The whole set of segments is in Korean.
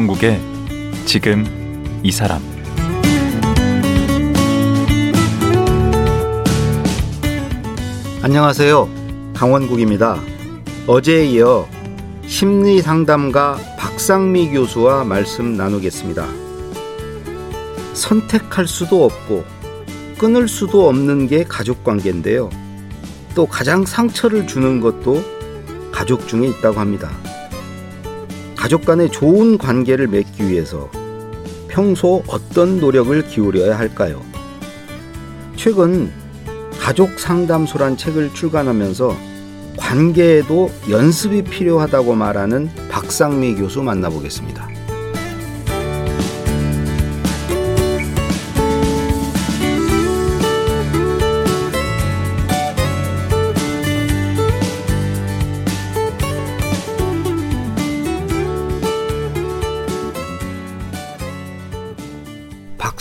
강원국의 지금 이 사람 안녕하세요. 강원국입니다. 어제에 이어 심리 상담가 박상미 교수와 말씀 나누겠습니다. 선택할 수도 없고 끊을 수도 없는 게 가족 관계인데요. 또 가장 상처를 주는 것도 가족 중에 있다고 합니다. 가족 간의 좋은 관계를 맺기 위해서 평소 어떤 노력을 기울여야 할까요? 최근 가족 상담소란 책을 출간하면서 관계에도 연습이 필요하다고 말하는 박상미 교수 만나보겠습니다.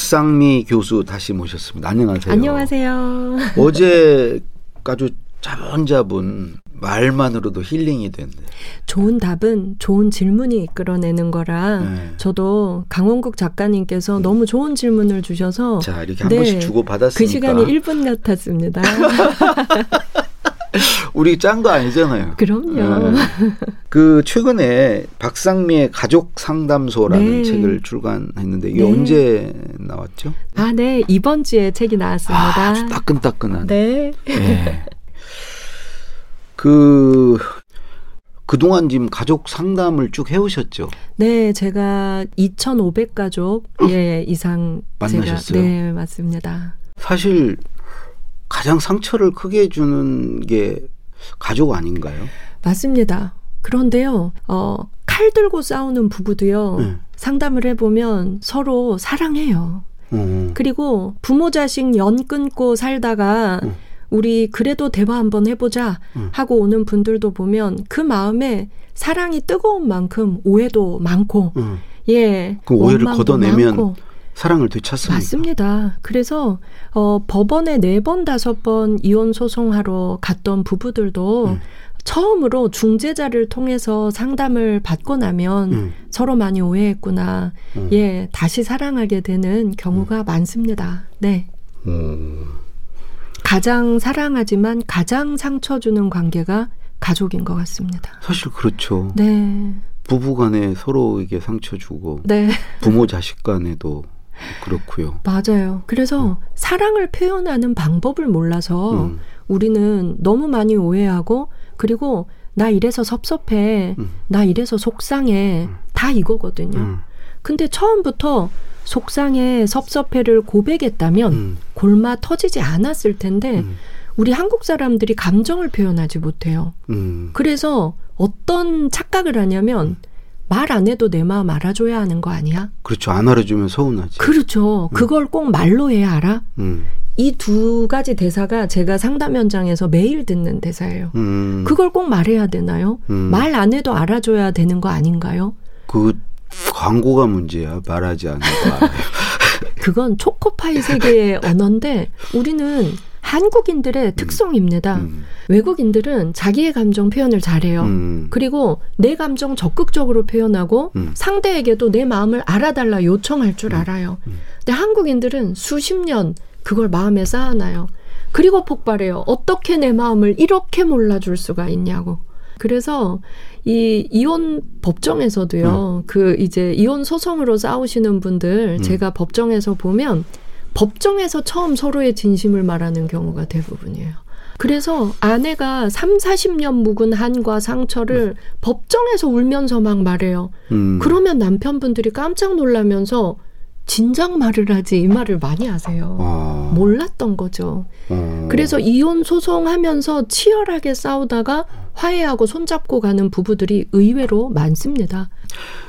박상미 교수 다시 모셨습니다. 안녕하세요. 안녕하세요. 어제 아주 자분자분 말만으로도 힐링이 된대. 좋은 답은 좋은 질문이 이끌어내는 거라 네. 저도 강원국 작가님께서 너무 좋은 질문을 주셔서 자 이렇게 한 네. 번씩 주고 받았으니까 그 시간이 1분 같았습니다. 우리 짠거 아니잖아요. 그럼요. 네. 그 최근에 박상미의 가족 상담소라는 네. 책을 출간했는데 이게 네. 언제 나왔죠? 아, 네. 이번 주에 책이 아, 나왔습니다. 아주 따끈따끈한. 네. 예. 그 그동안 지금 가족 상담을 쭉 해오셨죠. 네, 제가 2,500 가족 예, 이상 만나셨어요? 제가 네, 맞습니다. 사실 가장 상처를 크게 주는 게 가족 아닌가요? 맞습니다. 그런데요, 어, 칼 들고 싸우는 부부도요, 네. 상담을 해보면 서로 사랑해요. 어. 그리고 부모 자식 연 끊고 살다가 음. 우리 그래도 대화 한번 해보자 음. 하고 오는 분들도 보면 그 마음에 사랑이 뜨거운 만큼 오해도 많고, 어. 예. 그 오해를 걷어내면 많고. 사랑을 되찾습니다. 맞습니다. 그래서 어 법원에 네 번 다섯 번 이혼 소송하러 갔던 부부들도 음. 처음으로 중재자를 통해서 상담을 받고 나면 음. 서로 많이 오해했구나. 음. 예, 다시 사랑하게 되는 경우가 많습니다. 네. 음. 가장 사랑하지만 가장 상처 주는 관계가 가족인 것 같습니다. 사실 그렇죠. 네. 부부간에 서로에게 상처 주고 네. 부모 자식 간에도 그렇고요. 맞아요. 그래서 사랑을 표현하는 방법을 몰라서 음. 우리는 너무 많이 오해하고 그리고 나 이래서 섭섭해. 음. 나 이래서 속상해. 다 이거거든요. 음. 근데 처음부터 속상해, 섭섭해를 고백했다면 음. 골마 터지지 않았을 텐데 음. 우리 한국 사람들이 감정을 표현하지 못해요. 음. 그래서 어떤 착각을 하냐면 말 안 해도 내 마음 알아줘야 하는 거 아니야? 그렇죠. 안 알아주면 서운하지. 그렇죠. 그걸 꼭 말로 해야 알아? 음. 이두 가지 대사가 제가 상담 현장에서 매일 듣는 대사예요. 음. 그걸 꼭 말해야 되나요? 음. 말안 해도 알아줘야 되는 거 아닌가요? 그 광고가 문제야. 말하지 않는 거. 그건 초코파이 세계의 언어인데 우리는 한국인들의 특성입니다. 음. 외국인들은 자기의 감정 표현을 잘해요. 음. 그리고 내 감정 적극적으로 표현하고 음. 상대에게도 내 마음을 알아달라 요청할 줄 알아요. 음. 근데 한국인들은 수십 년 그걸 마음에 쌓아놔요. 그리고 폭발해요. 어떻게 내 마음을 이렇게 몰라줄 수가 있냐고. 그래서 이 이혼 법정에서도요. 그 이제 이혼 소송으로 싸우시는 분들 음. 제가 법정에서 보면 법정에서 처음 서로의 진심을 말하는 경우가 대부분이에요. 그래서 아내가 3, 40년 묵은 한과 상처를 법정에서 울면서 막 말해요. 음. 그러면 남편분들이 깜짝 놀라면서 진작 말을 하지 이 말을 많이 하세요. 아. 몰랐던 거죠. 어. 그래서 이혼 소송하면서 치열하게 싸우다가 화해하고 손잡고 가는 부부들이 의외로 많습니다.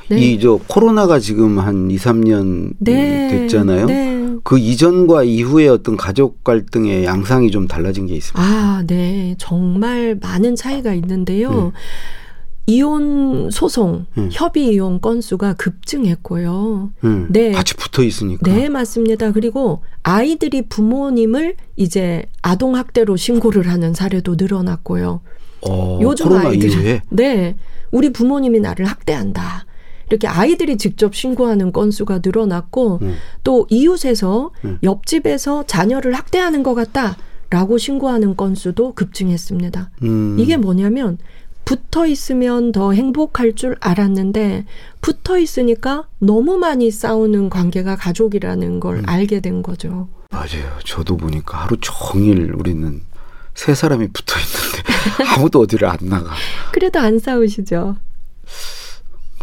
네. 이저 코로나가 지금 한 2, 3년 네. 됐잖아요. 네. 그 이전과 이후의 어떤 가족 갈등의 양상이 좀 달라진 게 있습니다. 아, 네. 정말 많은 차이가 있는데요. 네. 이혼 소송, 음. 협의 이혼 건수가 급증했고요. 음, 네. 같이 붙어 있으니까. 네, 맞습니다. 그리고 아이들이 부모님을 이제 아동학대로 신고를 하는 사례도 늘어났고요. 어, 요즘 이후에 네, 우리 부모님이 나를 학대한다. 이렇게 아이들이 직접 신고하는 건수가 늘어났고 음. 또 이웃에서 음. 옆집에서 자녀를 학대하는 것 같다라고 신고하는 건수도 급증했습니다. 음. 이게 뭐냐면 붙어 있으면 더 행복할 줄 알았는데 붙어 있으니까 너무 많이 싸우는 관계가 가족이라는 걸 음. 알게 된 거죠. 맞아요. 저도 보니까 하루 종일 우리는 세 사람이 붙어 있는데 아무도 어디를 안 나가. 그래도 안 싸우시죠?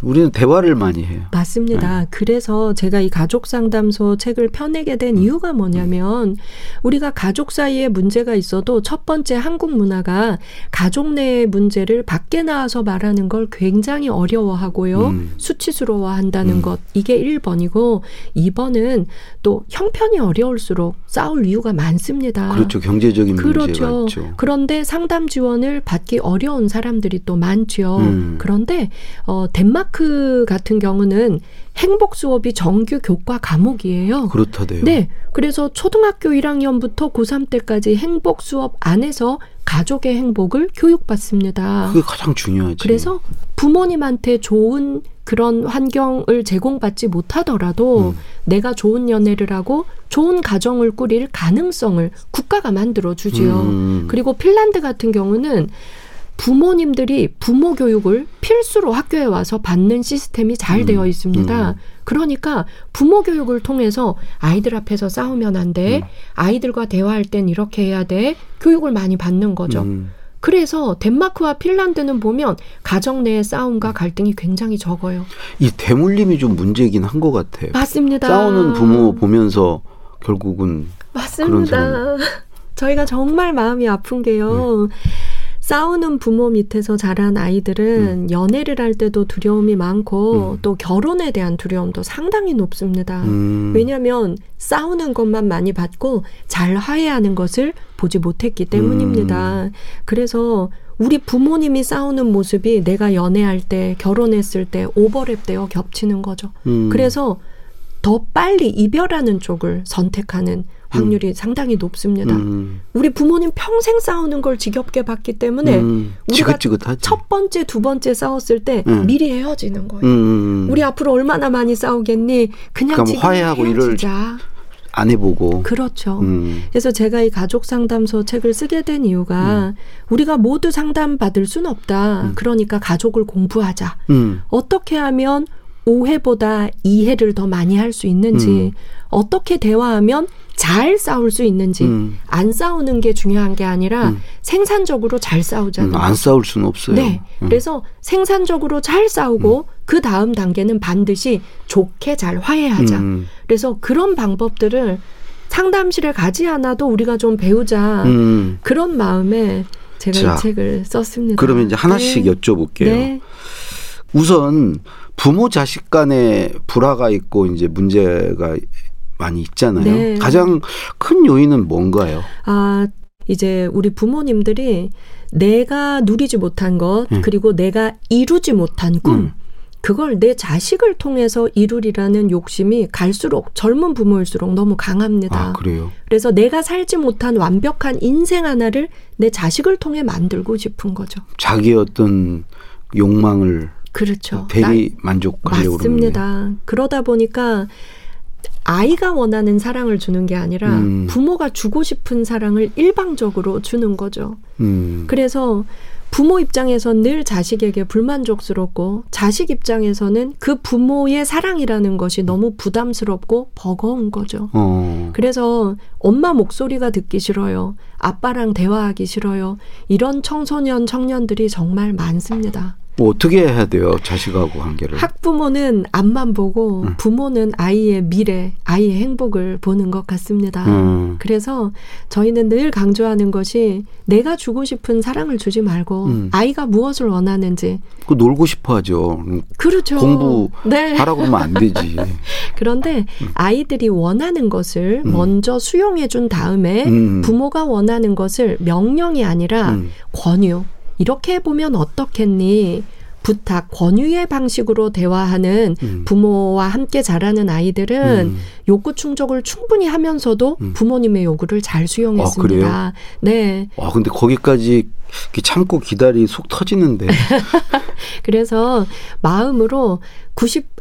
우리는 대화를 많이 해요. 맞습니다. 네. 그래서 제가 이 가족 상담소 책을 펴내게 된 음. 이유가 뭐냐면 우리가 가족 사이에 문제가 있어도 첫 번째 한국 문화가 가족 내의 문제를 밖에 나와서 말하는 걸 굉장히 어려워하고요. 음. 수치스러워한다는 음. 것. 이게 1번이고 2번은 또 형편이 어려울수록 싸울 이유가 많습니다. 그렇죠. 경제적인 문제가 그렇죠. 있죠. 그런데 상담 지원을 받기 어려운 사람들이 또 많죠. 음. 그런데 어, 덴마크 같은 경우는 행복 수업이 정규 교과 과목이에요. 그렇다대요. 네. 그래서 초등학교 1학년부터 고3 때까지 행복 수업 안에서 가족의 행복을 교육받습니다. 그게 가장 중요하지. 그래서 부모님한테 좋은 그런 환경을 제공받지 못하더라도 음. 내가 좋은 연애를 하고 좋은 가정을 꾸릴 가능성을 국가가 만들어 주지요. 음. 그리고 핀란드 같은 경우는 부모님들이 부모 교육을 필수로 학교에 와서 받는 시스템이 잘 음, 되어 있습니다. 음. 그러니까 부모 교육을 통해서 아이들 앞에서 싸우면 안 돼. 음. 아이들과 대화할 땐 이렇게 해야 돼. 교육을 많이 받는 거죠. 음. 그래서 덴마크와 핀란드는 보면 가정 내의 싸움과 갈등이 굉장히 적어요. 이 대물림이 좀 문제긴 한 것 같아요. 맞습니다. 싸우는 부모 보면서 결국은 맞습니다. 저희가 정말 마음이 아픈 게요. 네. 싸우는 부모 밑에서 자란 아이들은 연애를 할 때도 두려움이 많고 음. 또 결혼에 대한 두려움도 상당히 높습니다. 음. 왜냐하면 싸우는 것만 많이 봤고 잘 화해하는 것을 보지 못했기 때문입니다. 음. 그래서 우리 부모님이 싸우는 모습이 내가 연애할 때 결혼했을 때 오버랩 되어 겹치는 거죠. 음. 그래서 더 빨리 이별하는 쪽을 선택하는 확률이 상당히 높습니다. 음. 우리 부모님 평생 싸우는 걸 지겹게 봤기 때문에 음. 우리가 지긋지긋하지. 첫 번째, 두 번째 싸웠을 때 음. 미리 헤어지는 거예요. 음. 우리 앞으로 얼마나 많이 싸우겠니? 그냥 지금 화해하고 일을 헤어지자. 안 해보고. 그렇죠. 음. 그래서 제가 이 가족 상담소 책을 쓰게 된 이유가 우리가 모두 상담 받을 순 없다. 음. 그러니까 가족을 공부하자. 음. 어떻게 하면 오해보다 이해를 더 많이 할 수 있는지, 어떻게 대화하면 잘 싸울 수 있는지, 음. 안 싸우는 게 중요한 게 아니라 음. 생산적으로 잘 싸우자는 음. 거. 안 싸울 수는 없어요. 네. 음. 그래서 생산적으로 잘 싸우고 그 다음 단계는 반드시 좋게 잘 화해하자. 음. 그래서 그런 방법들을 상담실에 가지 않아도 우리가 좀 배우자. 음. 그런 마음에 제가 자, 이 책을 썼습니다. 그러면 이제 하나씩 네. 여쭤볼게요. 네. 우선 부모 자식 간에 불화가 있고 이제 문제가 많이 있잖아요. 네. 가장 큰 요인은 뭔가요? 아, 이제 우리 부모님들이 내가 누리지 못한 것, 음. 그리고 내가 이루지 못한 꿈, 음. 그걸 내 자식을 통해서 이루리라는 욕심이 갈수록 젊은 부모일수록 너무 강합니다. 아, 그래요. 그래서 내가 살지 못한 완벽한 인생 하나를 내 자식을 통해 만들고 싶은 거죠. 자기 어떤 욕망을 그렇죠. 대리 만족하려고 맞습니다. 그러다 보니까 아이가 원하는 사랑을 주는 게 아니라 음. 부모가 주고 싶은 사랑을 일방적으로 주는 거죠. 음. 그래서 부모 입장에선 늘 자식에게 불만족스럽고 자식 입장에서는 그 부모의 사랑이라는 것이 너무 부담스럽고 버거운 거죠. 어. 그래서 엄마 목소리가 듣기 싫어요. 아빠랑 대화하기 싫어요. 이런 청소년 청년들이 정말 많습니다. 뭐 어떻게 해야 돼요? 자식하고 관계를. 학부모는 앞만 보고 음. 부모는 아이의 미래, 아이의 행복을 보는 것 같습니다. 음. 그래서 저희는 늘 강조하는 것이 내가 주고 싶은 사랑을 주지 말고 음. 아이가 무엇을 원하는지 그 놀고 싶어 하죠. 음, 그렇죠. 공부 네. 하라고 그러면 안 되지. 그런데 아이들이 원하는 것을 음. 먼저 수용해 준 다음에 음. 부모가 원하는 것을 명령이 아니라 음. 권유. 이렇게 해보면 어떻겠니? 부탁, 권유의 방식으로 대화하는 음. 부모와 함께 자라는 아이들은 음. 욕구 충족을 충분히 하면서도 음. 부모님의 요구를 잘 수용했습니다. 네. 와 근데 거기까지 참고 기다리 속 터지는데. 그래서 마음으로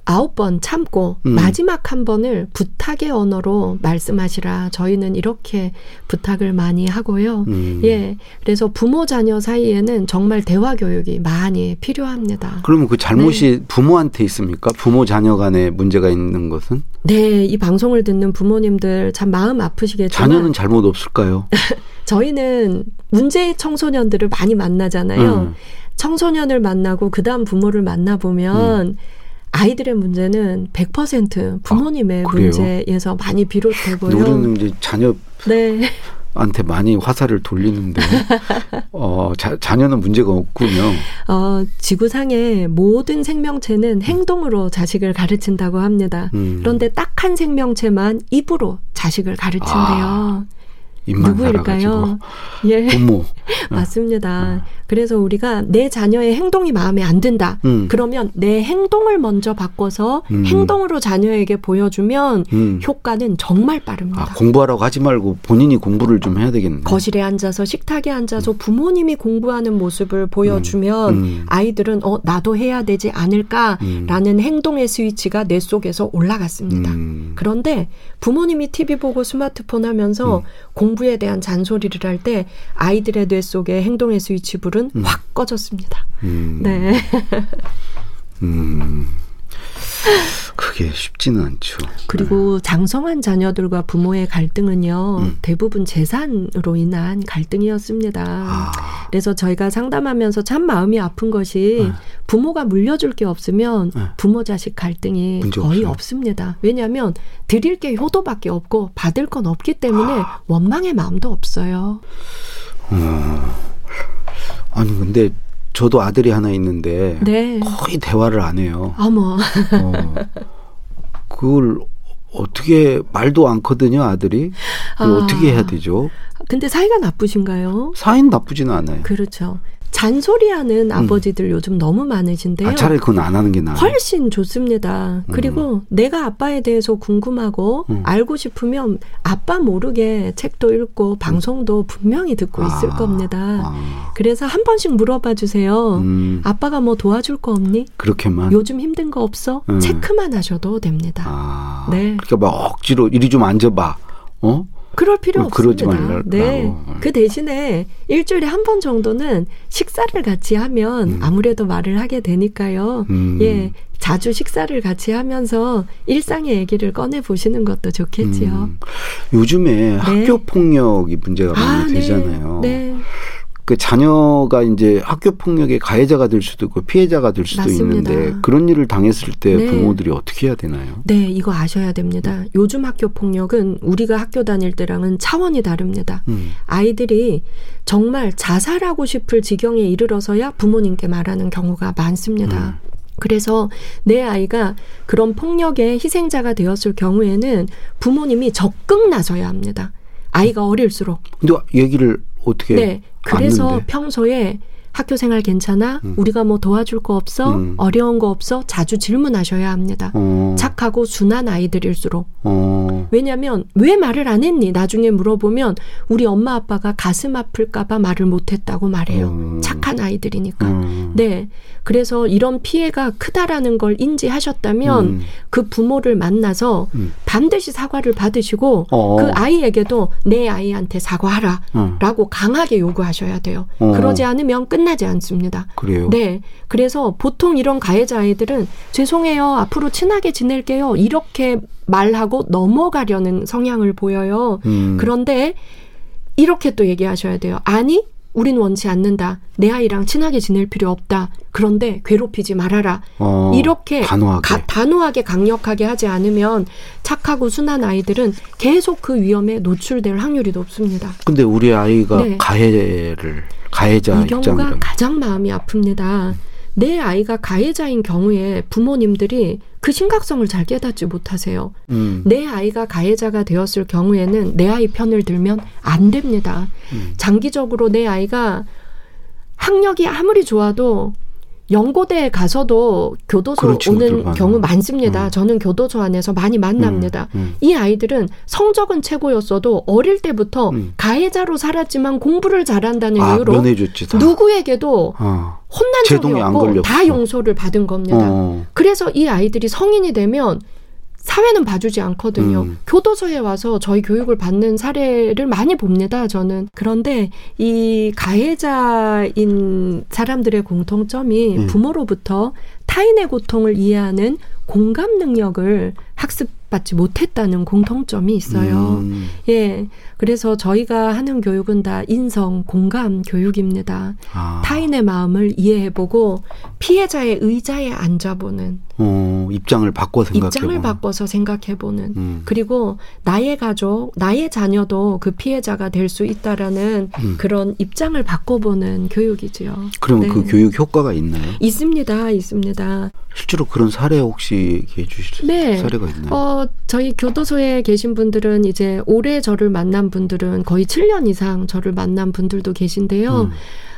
99번 참고 음. 마지막 한 번을 부탁의 언어로 말씀하시라. 저희는 이렇게 부탁을 많이 하고요. 음. 예. 그래서 부모 자녀 사이에는 정말 대화 교육이 많이 필요합니다. 그러면 그 잘못이 부모한테 있습니까? 부모 자녀 간에 문제가 있는 것은 네, 이 방송을 듣는 부모님들 참 마음 아프시겠지만 자녀는 잘못 없을까요? 저희는 문제 청소년들을 많이 만나잖아요. 음. 청소년을 만나고 그다음 부모를 만나 보면 음. 아이들의 문제는 100% 부모님의 아? 문제에서 많이 비롯되고요. 우리는 이제 자녀한테 네. 많이 화살을 돌리는데 어, 자, 자녀는 문제가 없군요. 어, 지구상의 모든 생명체는 행동으로 자식을 가르친다고 합니다. 음. 그런데 딱 한 생명체만 입으로 자식을 가르친대요. 아, 입만 누구일까요? 예. 부모. 맞습니다. 그래서 우리가 내 자녀의 행동이 마음에 안 든다. 음. 그러면 내 행동을 먼저 바꿔서 음. 행동으로 자녀에게 보여주면 음. 효과는 정말 빠릅니다. 아, 공부하라고 하지 말고 본인이 공부를 좀 해야 되겠네. 거실에 앉아서 식탁에 앉아서 부모님이 공부하는 모습을 보여주면 음. 아이들은 어 나도 해야 되지 않을까라는 행동의 스위치가 내 속에서 올라갔습니다. 음. 그런데 부모님이 TV 보고 스마트폰 하면서 공부 에 대한 잔소리를 할 때 아이들의 뇌 속에 행동의 스위치 불은 확 꺼졌습니다. 음. 네. 음. 그게 쉽지는 않죠. 그리고 장성한 자녀들과 부모의 갈등은요, 음. 대부분 재산으로 인한 갈등이었습니다. 아. 그래서 저희가 상담하면서 참 마음이 아픈 것이 네. 부모가 물려줄 게 없으면 네. 부모 자식 갈등이 거의 없어요? 없습니다. 왜냐하면 드릴 게 효도밖에 없고 받을 건 없기 때문에 아. 원망의 마음도 없어요. 아니 근데 저도 아들이 하나 있는데 네. 거의 대화를 안 해요. 어머. 어. 그걸 어떻게 말도 않거든요, 아들이. 아. 어떻게 해야 되죠? 근데 사이가 나쁘신가요? 사인 나쁘지는 않아요. 그렇죠. 잔소리하는 아버지들 요즘 너무 많으신데요. 음. 아, 차라리 그건 안 하는 게 나아요. 훨씬 좋습니다. 그리고 내가 아빠에 대해서 궁금하고 음. 알고 싶으면 아빠 모르게 책도 읽고 방송도 분명히 듣고 있을 아, 겁니다. 아, 그래서 한 번씩 물어봐 주세요. 음, 아빠가 뭐 도와줄 거 없니? 그렇게만. 요즘 힘든 거 없어? 음. 체크만 하셔도 됩니다. 아, 네. 그러니까 막 억지로 이리 좀 앉아봐. 어? 그럴 필요 뭐 그러지 없습니다. 말라고. 네. 그 대신에 일주일에 한 번 정도는 식사를 같이 하면 음. 아무래도 말을 하게 되니까요. 음. 예. 자주 식사를 같이 하면서 일상의 얘기를 꺼내 보시는 것도 좋겠지요. 음. 요즘에 학교 폭력이 문제가 많이 네. 되잖아요. 네. 그 자녀가 이제 학교 폭력의 가해자가 될 수도 있고 피해자가 될 수도 맞습니다. 있는데 그런 일을 당했을 때 네. 부모들이 어떻게 해야 되나요? 네, 이거 아셔야 됩니다. 요즘 학교 폭력은 우리가 학교 다닐 때랑은 차원이 다릅니다. 음. 아이들이 정말 자살하고 싶을 지경에 이르러서야 부모님께 말하는 경우가 많습니다. 음. 그래서 내 아이가 그런 폭력의 희생자가 되었을 경우에는 부모님이 적극 나서야 합니다. 아이가 어릴수록. 근데 얘기를 어떻게 네. 그래서 안는데? 평소에 학교 생활 괜찮아? 우리가 뭐 도와줄 거 없어? 음. 어려운 거 없어? 자주 질문하셔야 합니다. 어, 착하고 순한 아이들일수록. 어, 왜냐면 왜 말을 안 했니? 나중에 물어보면 우리 엄마 아빠가 가슴 아플까봐 말을 못 했다고 말해요. 음. 착한 아이들이니까. 음. 네. 그래서 이런 피해가 크다라는 걸 인지하셨다면 음. 그 부모를 만나서 음. 반드시 사과를 받으시고 어. 그 아이에게도 내 아이한테 사과하라. 어, 라고 강하게 요구하셔야 돼요. 어. 그러지 않으면 끝나지 않습니다. 그래요. 네. 그래서 보통 이런 가해자 아이들은 죄송해요. 앞으로 친하게 지낼게요. 이렇게 말하고 넘어가려는 성향을 보여요. 음. 그런데 이렇게 또 얘기하셔야 돼요. 아니, 우린 원치 않는다. 내 아이랑 친하게 지낼 필요 없다. 그런데 괴롭히지 말아라. 어, 이렇게 단호하게. 가- 단호하게 강력하게 하지 않으면 착하고 순한 아이들은 계속 그 위험에 노출될 확률이 높습니다. 근데 우리 아이가 네. 가해를 가해자 이 경우가 입장이라 가장 마음이 아픕니다. 내 아이가 가해자인 경우에 부모님들이 그 심각성을 잘 깨닫지 못하세요. 음. 내 아이가 가해자가 되었을 경우에는 내 아이 편을 들면 안 됩니다. 음. 장기적으로 내 아이가 학력이 아무리 좋아도 연고대에 가서도 교도소 친구들 오는. 경우 많습니다. 음. 저는 교도소 안에서 많이 만납니다. 음, 음. 이 아이들은 성적은 최고였어도 어릴 때부터 음. 가해자로 살았지만 공부를 잘한다는 아, 이유로 면해줬지. 다. 누구에게도 어. 혼난 적이 없고. 다 용서를 받은 겁니다. 어. 그래서 이 아이들이 성인이 되면 사회는 봐주지 않거든요. 음. 교도소에 와서 저희 교육을 받는 사례를 많이 봅니다. 저는 그런데 이 가해자인 사람들의 공통점이 음. 부모로부터 타인의 고통을 이해하는 공감 능력을 학습받지 못했다는 공통점이 있어요. 음. 예. 그래서 저희가 하는 교육은 다 인성, 공감 교육입니다. 아. 타인의 마음을 이해해보고 피해자의 의자에 앉아보는 어, 입장을 바꿔 생각해 입장을 바꿔서 생각해 보는 음. 그리고 나의 가족, 나의 자녀도 그 피해자가 될 수 있다라는 음. 그런 입장을 바꿔 보는 교육이지요. 그럼 네. 그 교육 효과가 있나요? 있습니다, 있습니다. 실제로 그런 사례 혹시 얘기해 주실 네. 사례가 있나요? 어, 저희 교도소에 계신 분들은 이제 올해 저를 만난 분들은 거의 7년 이상 저를 만난 분들도 계신데요. 음.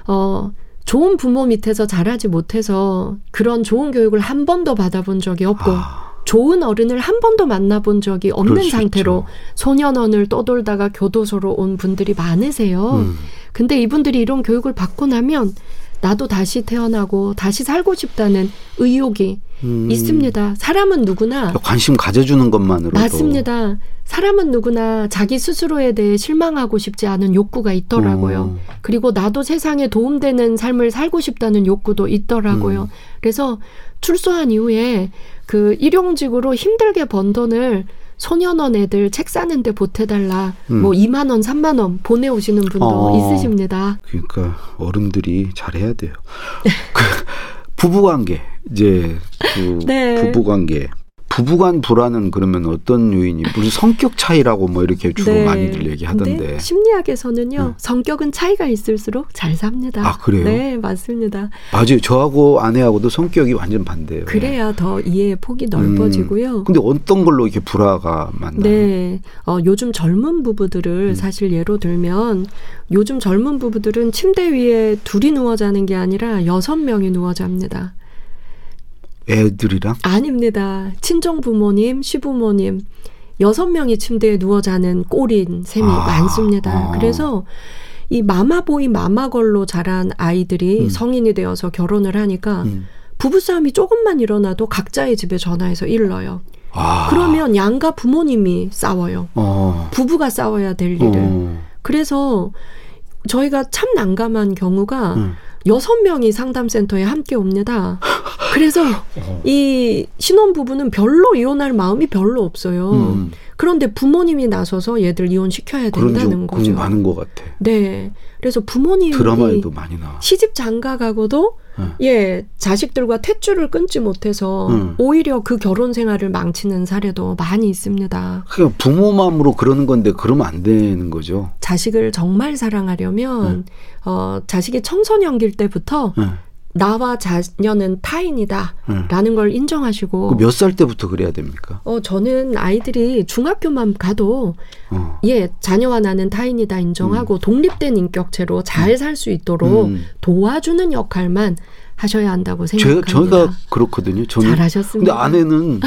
어, 좋은 부모 밑에서 자라지 못해서 그런 좋은 교육을 한 번도 받아본 적이 없고 아, 좋은 어른을 한 번도 만나본 적이 없는 수 상태로 있죠. 소년원을 떠돌다가 교도소로 온 분들이 많으세요. 음. 근데 이분들이 이런 교육을 받고 나면 나도 다시 태어나고 다시 살고 싶다는 의욕이 음. 있습니다. 사람은 누구나 관심 가져주는 것만으로도 맞습니다. 사람은 누구나 자기 스스로에 대해 실망하고 싶지 않은 욕구가 있더라고요. 어. 그리고 나도 세상에 도움되는 삶을 살고 싶다는 욕구도 있더라고요. 음. 그래서 출소한 이후에 그 일용직으로 힘들게 번 돈을 소년원 애들 책 사는데 보태달라. 음. 뭐 2만 원, 3만 원 보내오시는 분도 어. 있으십니다. 그러니까 어른들이 잘해야 돼요. 그 부부관계 이제 그 네. 부부관계 부부간 불화는 그러면 어떤 요인이 무슨 성격 차이라고 뭐 이렇게 주로 네. 많이들 얘기하던데 심리학에서는요, 음. 성격은 차이가 있을수록 잘 삽니다. 아, 그래요? 네, 맞습니다. 맞아요. 저하고 아내하고도 성격이 완전 반대예요. 그래야 더 이해의 폭이 넓어지고요. 근데 어떤 걸로 이렇게 불화가 많나요? 네. 어, 요즘 젊은 부부들을 음. 사실 예로 들면 요즘 젊은 부부들은 침대 위에 둘이 누워 자는 게 아니라 여섯 명이 누워 잡니다. 애들이랑 아닙니다. 친정 부모님, 시부모님 여섯 명이 침대에 누워 자는 꼴인 셈이 아, 많습니다. 아. 그래서 이 마마보이 마마걸로 자란 아이들이 음. 성인이 되어서 결혼을 하니까 음. 부부싸움이 조금만 일어나도 각자의 집에 전화해서 일러요. 아. 그러면 양가 부모님이 싸워요. 어. 부부가 싸워야 될 일을. 어. 그래서 저희가 참 난감한 경우가 음. 여섯 명이 상담센터에 함께 옵니다. 그래서 어. 이 신혼 부부는 별로 이혼할 마음이 별로 없어요. 음. 그런데 부모님이 나서서 얘들 이혼시켜야 된다는 좀 거죠. 많은 것 같아. 네. 그래서 부모님이 드라마에도 많이 나와. 시집 장가 가고도 응. 예 자식들과 탯줄을 끊지 못해서 응. 오히려 그 결혼 생활을 망치는 사례도 많이 있습니다. 그냥 부모 마음으로 그러는 건데 그러면 안 되는 거죠. 자식을 정말 사랑하려면 어 자식이 청소년기일 때부터 응. 나와 자녀는 타인이다 라는 응. 걸 인정하시고 몇 살 때부터 그래야 됩니까? 어 저는 아이들이 중학교만 가도 어. 예 자녀와 나는 타인이다 인정하고 독립된 인격체로 잘 살 수 있도록 음. 도와주는 역할만 하셔야 한다고 제가 생각합니다. 저희가 그렇거든요. 저는 근데 잘하셨습니다. 아내는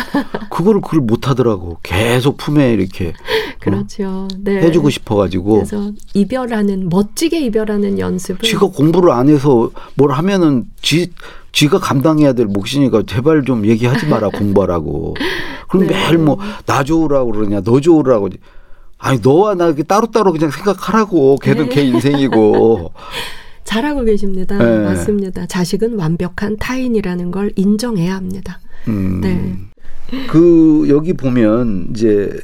그거를 그걸 못 하더라고. 계속 품에 이렇게 그렇죠. 네. 해주고 싶어가지고 그래서 이별하는 멋지게 이별하는 연습을 지가 공부를 안 해서 뭘 하면은 지 지가 감당해야 될 몫이니까 제발 좀 얘기하지 마라 공부하라고. 그럼 네. 매일 뭐 나 좋으라고 그러냐 너 좋으라고. 아니 너와 나 이렇게 따로따로 그냥 생각하라고. 걔는 네. 걔 인생이고. 잘하고 계십니다. 네. 맞습니다. 자식은 완벽한 타인이라는 걸 인정해야 합니다. 음. 네. 그 여기 보면 이제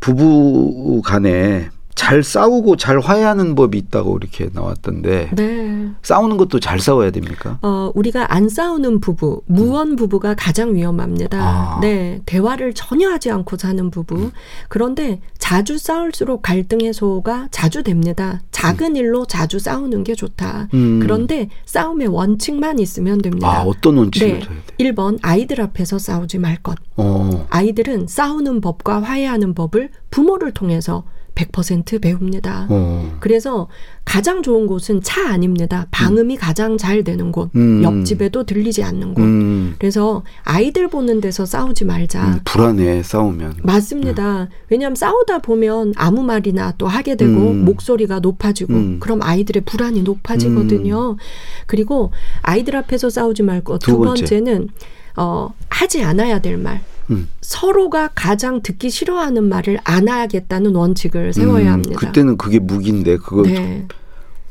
부부 간에 잘 싸우고 잘 화해하는 법이 있다고 이렇게 나왔던데 네. 싸우는 것도 잘 싸워야 됩니까? 어, 우리가 안 싸우는 부부, 무언 부부가 가장 위험합니다. 아. 네. 대화를 전혀 하지 않고 사는 부부. 그런데 자주 싸울수록 갈등 해소가 자주 됩니다. 작은 일로 자주 싸우는 게 좋다. 음. 그런데 싸움의 원칙만 있으면 됩니다. 아 어떤 원칙을 네. 둬야 돼? 1번 아이들 앞에서 싸우지 말 것. 어. 아이들은 싸우는 법과 화해하는 법을 부모를 통해서 100% 배웁니다. 어. 그래서 가장 좋은 곳은 차 아닙니다. 방음이 가장 잘 되는 곳. 음. 옆집에도 들리지 않는 곳. 음. 그래서 아이들 보는 데서 싸우지 말자. 음, 불안해 싸우면. 맞습니다. 왜냐하면 싸우다 보면 아무 말이나 또 하게 되고 음. 목소리가 높아지고 음. 그럼 아이들의 불안이 높아지거든요. 그리고 아이들 앞에서 싸우지 말고 두 두 번째. 번째는 어 하지 않아야 될 말. 음. 서로가 가장 듣기 싫어하는 말을 안 하겠다는 원칙을 세워야 음, 합니다. 그때는 그게 무기인데 그거 네.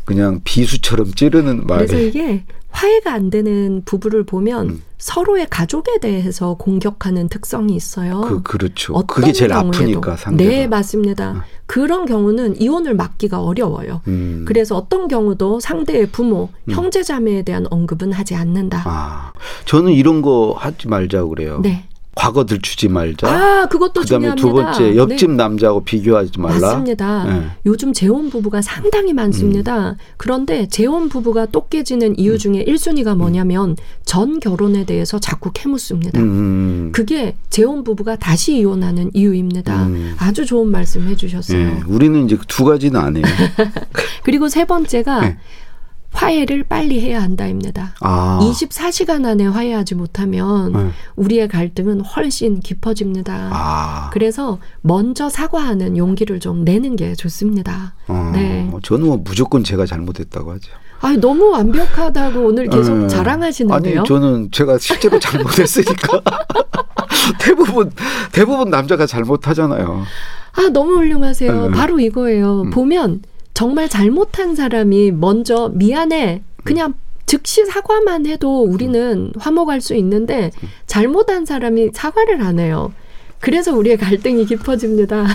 그냥 비수처럼 찌르는 그래서 말이. 이게 화해가 안 되는 부부를 보면 음. 서로의 가족에 대해서 공격하는 특성이 있어요. 그 그렇죠. 어떤 그게 제일 경우에도. 아프니까 상대가. 네, 맞습니다. 음. 그런 경우는 이혼을 막기가 어려워요. 음. 그래서 어떤 경우도 상대의 부모, 음. 형제 자매에 대한 언급은 하지 않는다. 아, 저는 이런 거 하지 말자 그래요. 네. 과거 들추지 말자. 아, 그것도 그다음에 중요합니다. 두 번째 옆집 네. 남자하고 비교하지 말라. 맞습니다. 네. 요즘 재혼 부부가 상당히 많습니다. 그런데 재혼 부부가 또 깨지는 이유 중에 1순위가 뭐냐면 전 결혼에 대해서 자꾸 캐묻습니다. 음. 그게 재혼 부부가 다시 이혼하는 이유입니다. 음. 아주 좋은 말씀 해 주셨어요. 예, 우리는 이제 두 가지는 안 해요. 그리고 세 번째가 네. 화해를 빨리 해야 한다입니다. 아, 24시간 안에 화해하지 못하면 네. 우리의 갈등은 훨씬 깊어집니다. 아, 그래서 먼저 사과하는 용기를 좀 내는 게 좋습니다. 어, 네. 저는 뭐 무조건 제가 잘못했다고 하죠. 아, 너무 완벽하다고 오늘 계속 예. 자랑하시는데요. 아니, 저는 제가 실제로 잘못했으니까 대부분 대부분 남자가 잘못하잖아요. 아, 너무 훌륭하세요. 네. 바로 이거예요. 음. 보면 정말 잘못한 사람이 먼저 미안해. 그냥 즉시 사과만 해도 우리는 화목할 수 있는데 잘못한 사람이 사과를 안 해요. 그래서 우리의 갈등이 깊어집니다.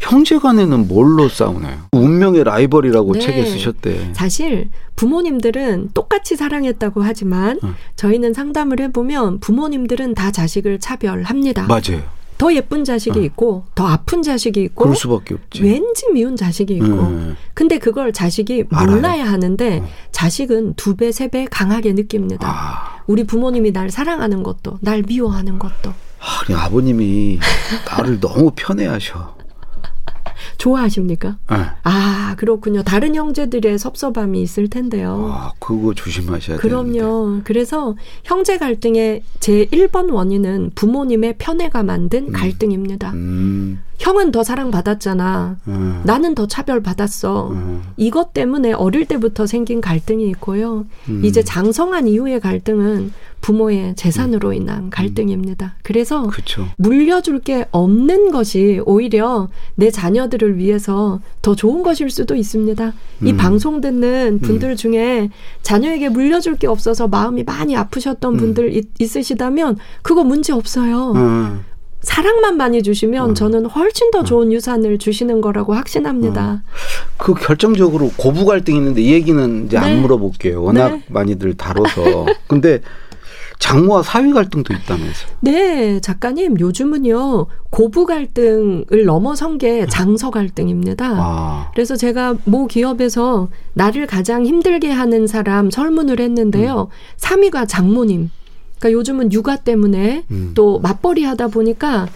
형제 간에는 뭘로 싸우나요? 운명의 라이벌이라고 네. 책에 쓰셨대. 사실 부모님들은 똑같이 사랑했다고 하지만 음. 저희는 상담을 해보면 부모님들은 다 자식을 차별합니다. 맞아요. 더 예쁜 자식이 어. 있고 더 아픈 자식이 있고 그럴 수밖에 없지. 왠지 미운 자식이 있고 음. 근데 그걸 자식이 알아요. 몰라야 하는데 어. 자식은 두 배, 세 배 강하게 느낍니다. 아, 우리 부모님이 날 사랑하는 것도, 날 미워하는 것도. 아니, 아버님이 나를 너무 편애하셔. 좋아하십니까? 예. 아, 그렇군요. 다른 형제들의 섭섭함이 있을 텐데요. 아, 그거 조심하셔야. 그럼요. 그래서 형제 갈등의 제 1번 원인은 부모님의 편애가 만든 갈등입니다. 음, 형은 더 사랑받았잖아. 음, 나는 더 차별받았어. 음, 이것 때문에 어릴 때부터 생긴 갈등이 있고요. 음. 이제 장성한 이후의 갈등은 부모의 재산으로 인한 갈등입니다. 그래서 그렇죠. 물려줄 게 없는 것이 오히려 내 자녀들을 위해서 더 좋은 것일 수도 있습니다. 이 음. 방송 듣는 분들 중에 자녀에게 물려줄 게 없어서 마음이 많이 아프셨던 음. 분들 있, 있으시다면 그거 문제 없어요. 음, 사랑만 많이 주시면 음. 저는 훨씬 더 좋은 유산을 주시는 거라고 확신합니다. 그 결정적으로 고부 갈등이 있는데 이 얘기는 이제 네. 안 물어볼게요. 워낙 네. 많이들 다뤄서. 근데 장모와 사위 갈등도 있다면서. 네, 작가님 요즘은요 고부 갈등을 넘어선 게 장서 갈등입니다. 아, 그래서 제가 모 기업에서 나를 가장 힘들게 하는 사람 설문을 했는데요. 3위가 장모님. 그러니까 요즘은 육아 때문에 음. 또 맞벌이 하다 보니까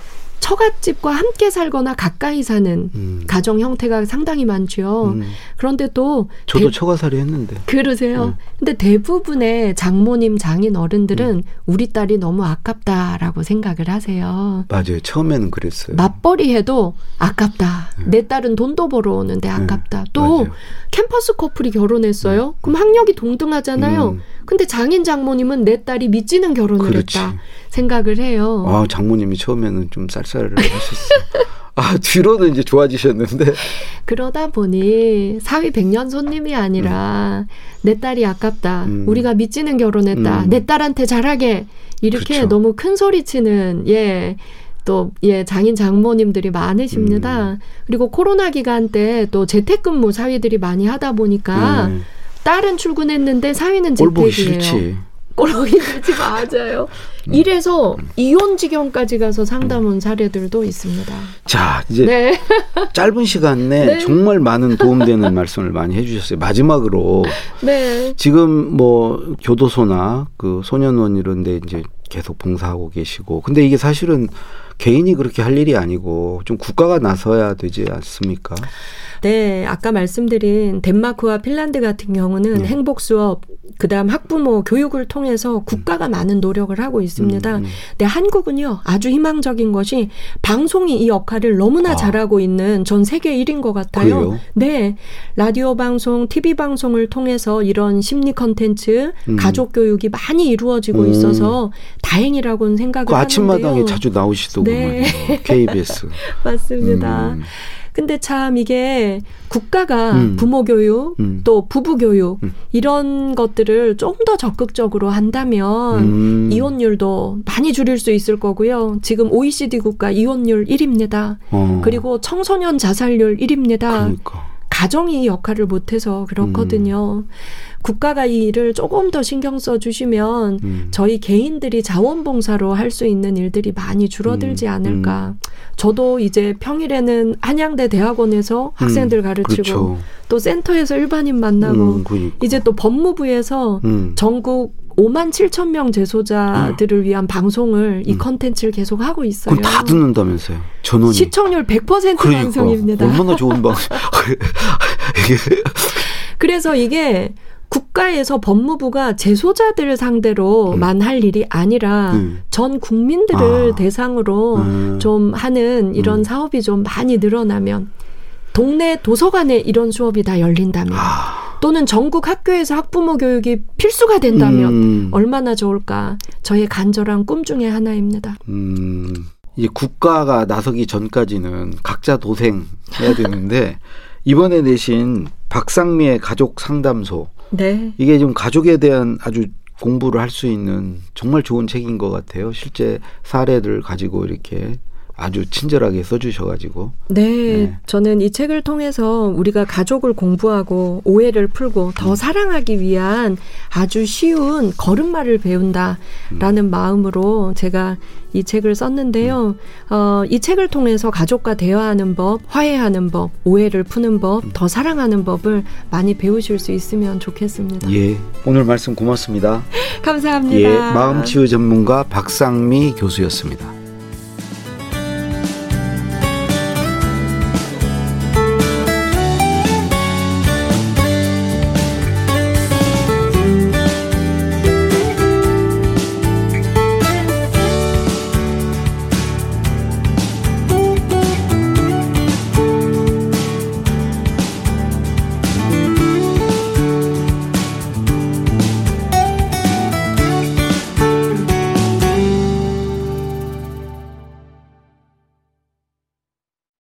처갓집과 함께 살거나 가까이 사는 음. 가정 형태가 상당히 많죠. 음. 그런데 또 저도 대- 처가살이 했는데. 그러세요. 음. 근데 대부분의 장모님, 장인 어른들은 우리 딸이 너무 아깝다라고 생각을 하세요. 맞아요. 처음에는 그랬어요. 맞벌이 해도 아깝다. 내 딸은 돈도 벌어오는데 아깝다. 또 네. 맞아요. 캠퍼스 커플이 결혼했어요. 그럼 학력이 동등하잖아요. 음. 근데 장인 장모님은 내 딸이 미찌는 결혼을 그렇지. 했다 생각을 해요. 아, 장모님이 처음에는 좀 쌀쌀을 하셨어요. 아, 뒤로는 이제 좋아지셨는데. 그러다 보니 사위 백년 손님이 아니라 내 딸이 아깝다. 음. 우리가 미찌는 결혼했다. 음. 내 딸한테 잘하게 이렇게 그쵸. 너무 큰 소리 치는 예. 또, 예, 장인 장모님들이 많으십니다. 음. 그리고 코로나 기간 때 또 재택근무 사위들이 많이 하다 보니까 음. 딸은 출근했는데 사위는 재택이에요. 싫지. 꼴 보기 싫지 맞아요. 음. 이래서 이혼 지경까지 가서 상담한 사례들도 있습니다. 자, 이제 네. 짧은 시간 내에 네. 정말 많은 도움되는 말씀을 많이 해주셨어요. 마지막으로 네. 지금 뭐 교도소나 그 소년원 이런데 이제 계속 봉사하고 계시고 근데 이게 사실은 개인이 그렇게 할 일이 아니고 좀 국가가 나서야 되지 않습니까? 네, 아까 말씀드린 덴마크와 핀란드 같은 경우는 네. 행복 수업 그다음 학부모 교육을 통해서 국가가 많은 노력을 하고 있습니다. 음, 음. 근데 한국은요 아주 희망적인 것이 방송이 이 역할을 너무나 아. 잘하고 있는 전 세계 1인 것 같아요. 그래요? 네, 라디오 방송, TV 방송을 통해서 이런 심리 컨텐츠, 음. 가족 교육이 많이 이루어지고 음. 있어서 다행이라고는 생각을 그 아침마당에 하는데요. 자주 나오시더군요. 네. KBS. 맞습니다. 음, 근데 참 이게 국가가 음. 부모 교육 음. 또 부부 교육 음. 이런 것들을 좀 더 적극적으로 한다면 음. 이혼율도 많이 줄일 수 있을 거고요. 지금 OECD 국가 이혼율 1입니다. 어. 그리고 청소년 자살률 1입니다. 그러니까. 가정이 이 역할을 못해서 그렇거든요. 국가가 이 일을 조금 더 신경 써 주시면 음. 저희 개인들이 자원봉사로 할 수 있는 일들이 많이 줄어들지 음, 않을까. 저도 이제 평일에는 한양대 대학원에서 학생들 가르치고 그렇죠. 또 센터에서 일반인 만나고 음, 그러니까. 이제 또 법무부에서 음. 전국 5만 7천 명 재소자들을 위한 방송을 이 음. 컨텐츠를 계속 하고 있어요. 그럼 다 듣는다면서요. 전원이. 시청률 100% 그러니까. 방송입니다. 얼마나 좋은 방송. 그래서 이게 국가에서 법무부가 재소자들 상대로만 할 일이 아니라 음. 전 국민들을 아. 대상으로 음. 좀 하는 이런 음. 사업이 좀 많이 늘어나면 동네 도서관에 이런 수업이 다 열린다면 아. 또는 전국 학교에서 학부모 교육이 필수가 된다면 음. 얼마나 좋을까 저의 간절한 꿈 중에 하나입니다. 음, 이제 국가가 나서기 전까지는 각자 도생해야 되는데 이번에 내신 박상미의 가족 상담소 네. 이게 좀 가족에 대한 아주 공부를 할 수 있는 정말 좋은 책인 것 같아요. 실제 사례를 가지고 이렇게 아주 친절하게 써주셔가지고 네, 네. 저는 이 책을 통해서 우리가 가족을 공부하고 오해를 풀고 음. 더 사랑하기 위한 아주 쉬운 걸음마를 배운다라는 음. 마음으로 제가 이 책을 썼는데요. 어, 이 책을 통해서 가족과 대화하는 법, 화해하는 법, 오해를 푸는 법, 음. 더 사랑하는 법을 많이 배우실 수 있으면 좋겠습니다. 예 오늘 말씀 고맙습니다. 감사합니다. 예 마음치유 전문가 박상미 교수였습니다.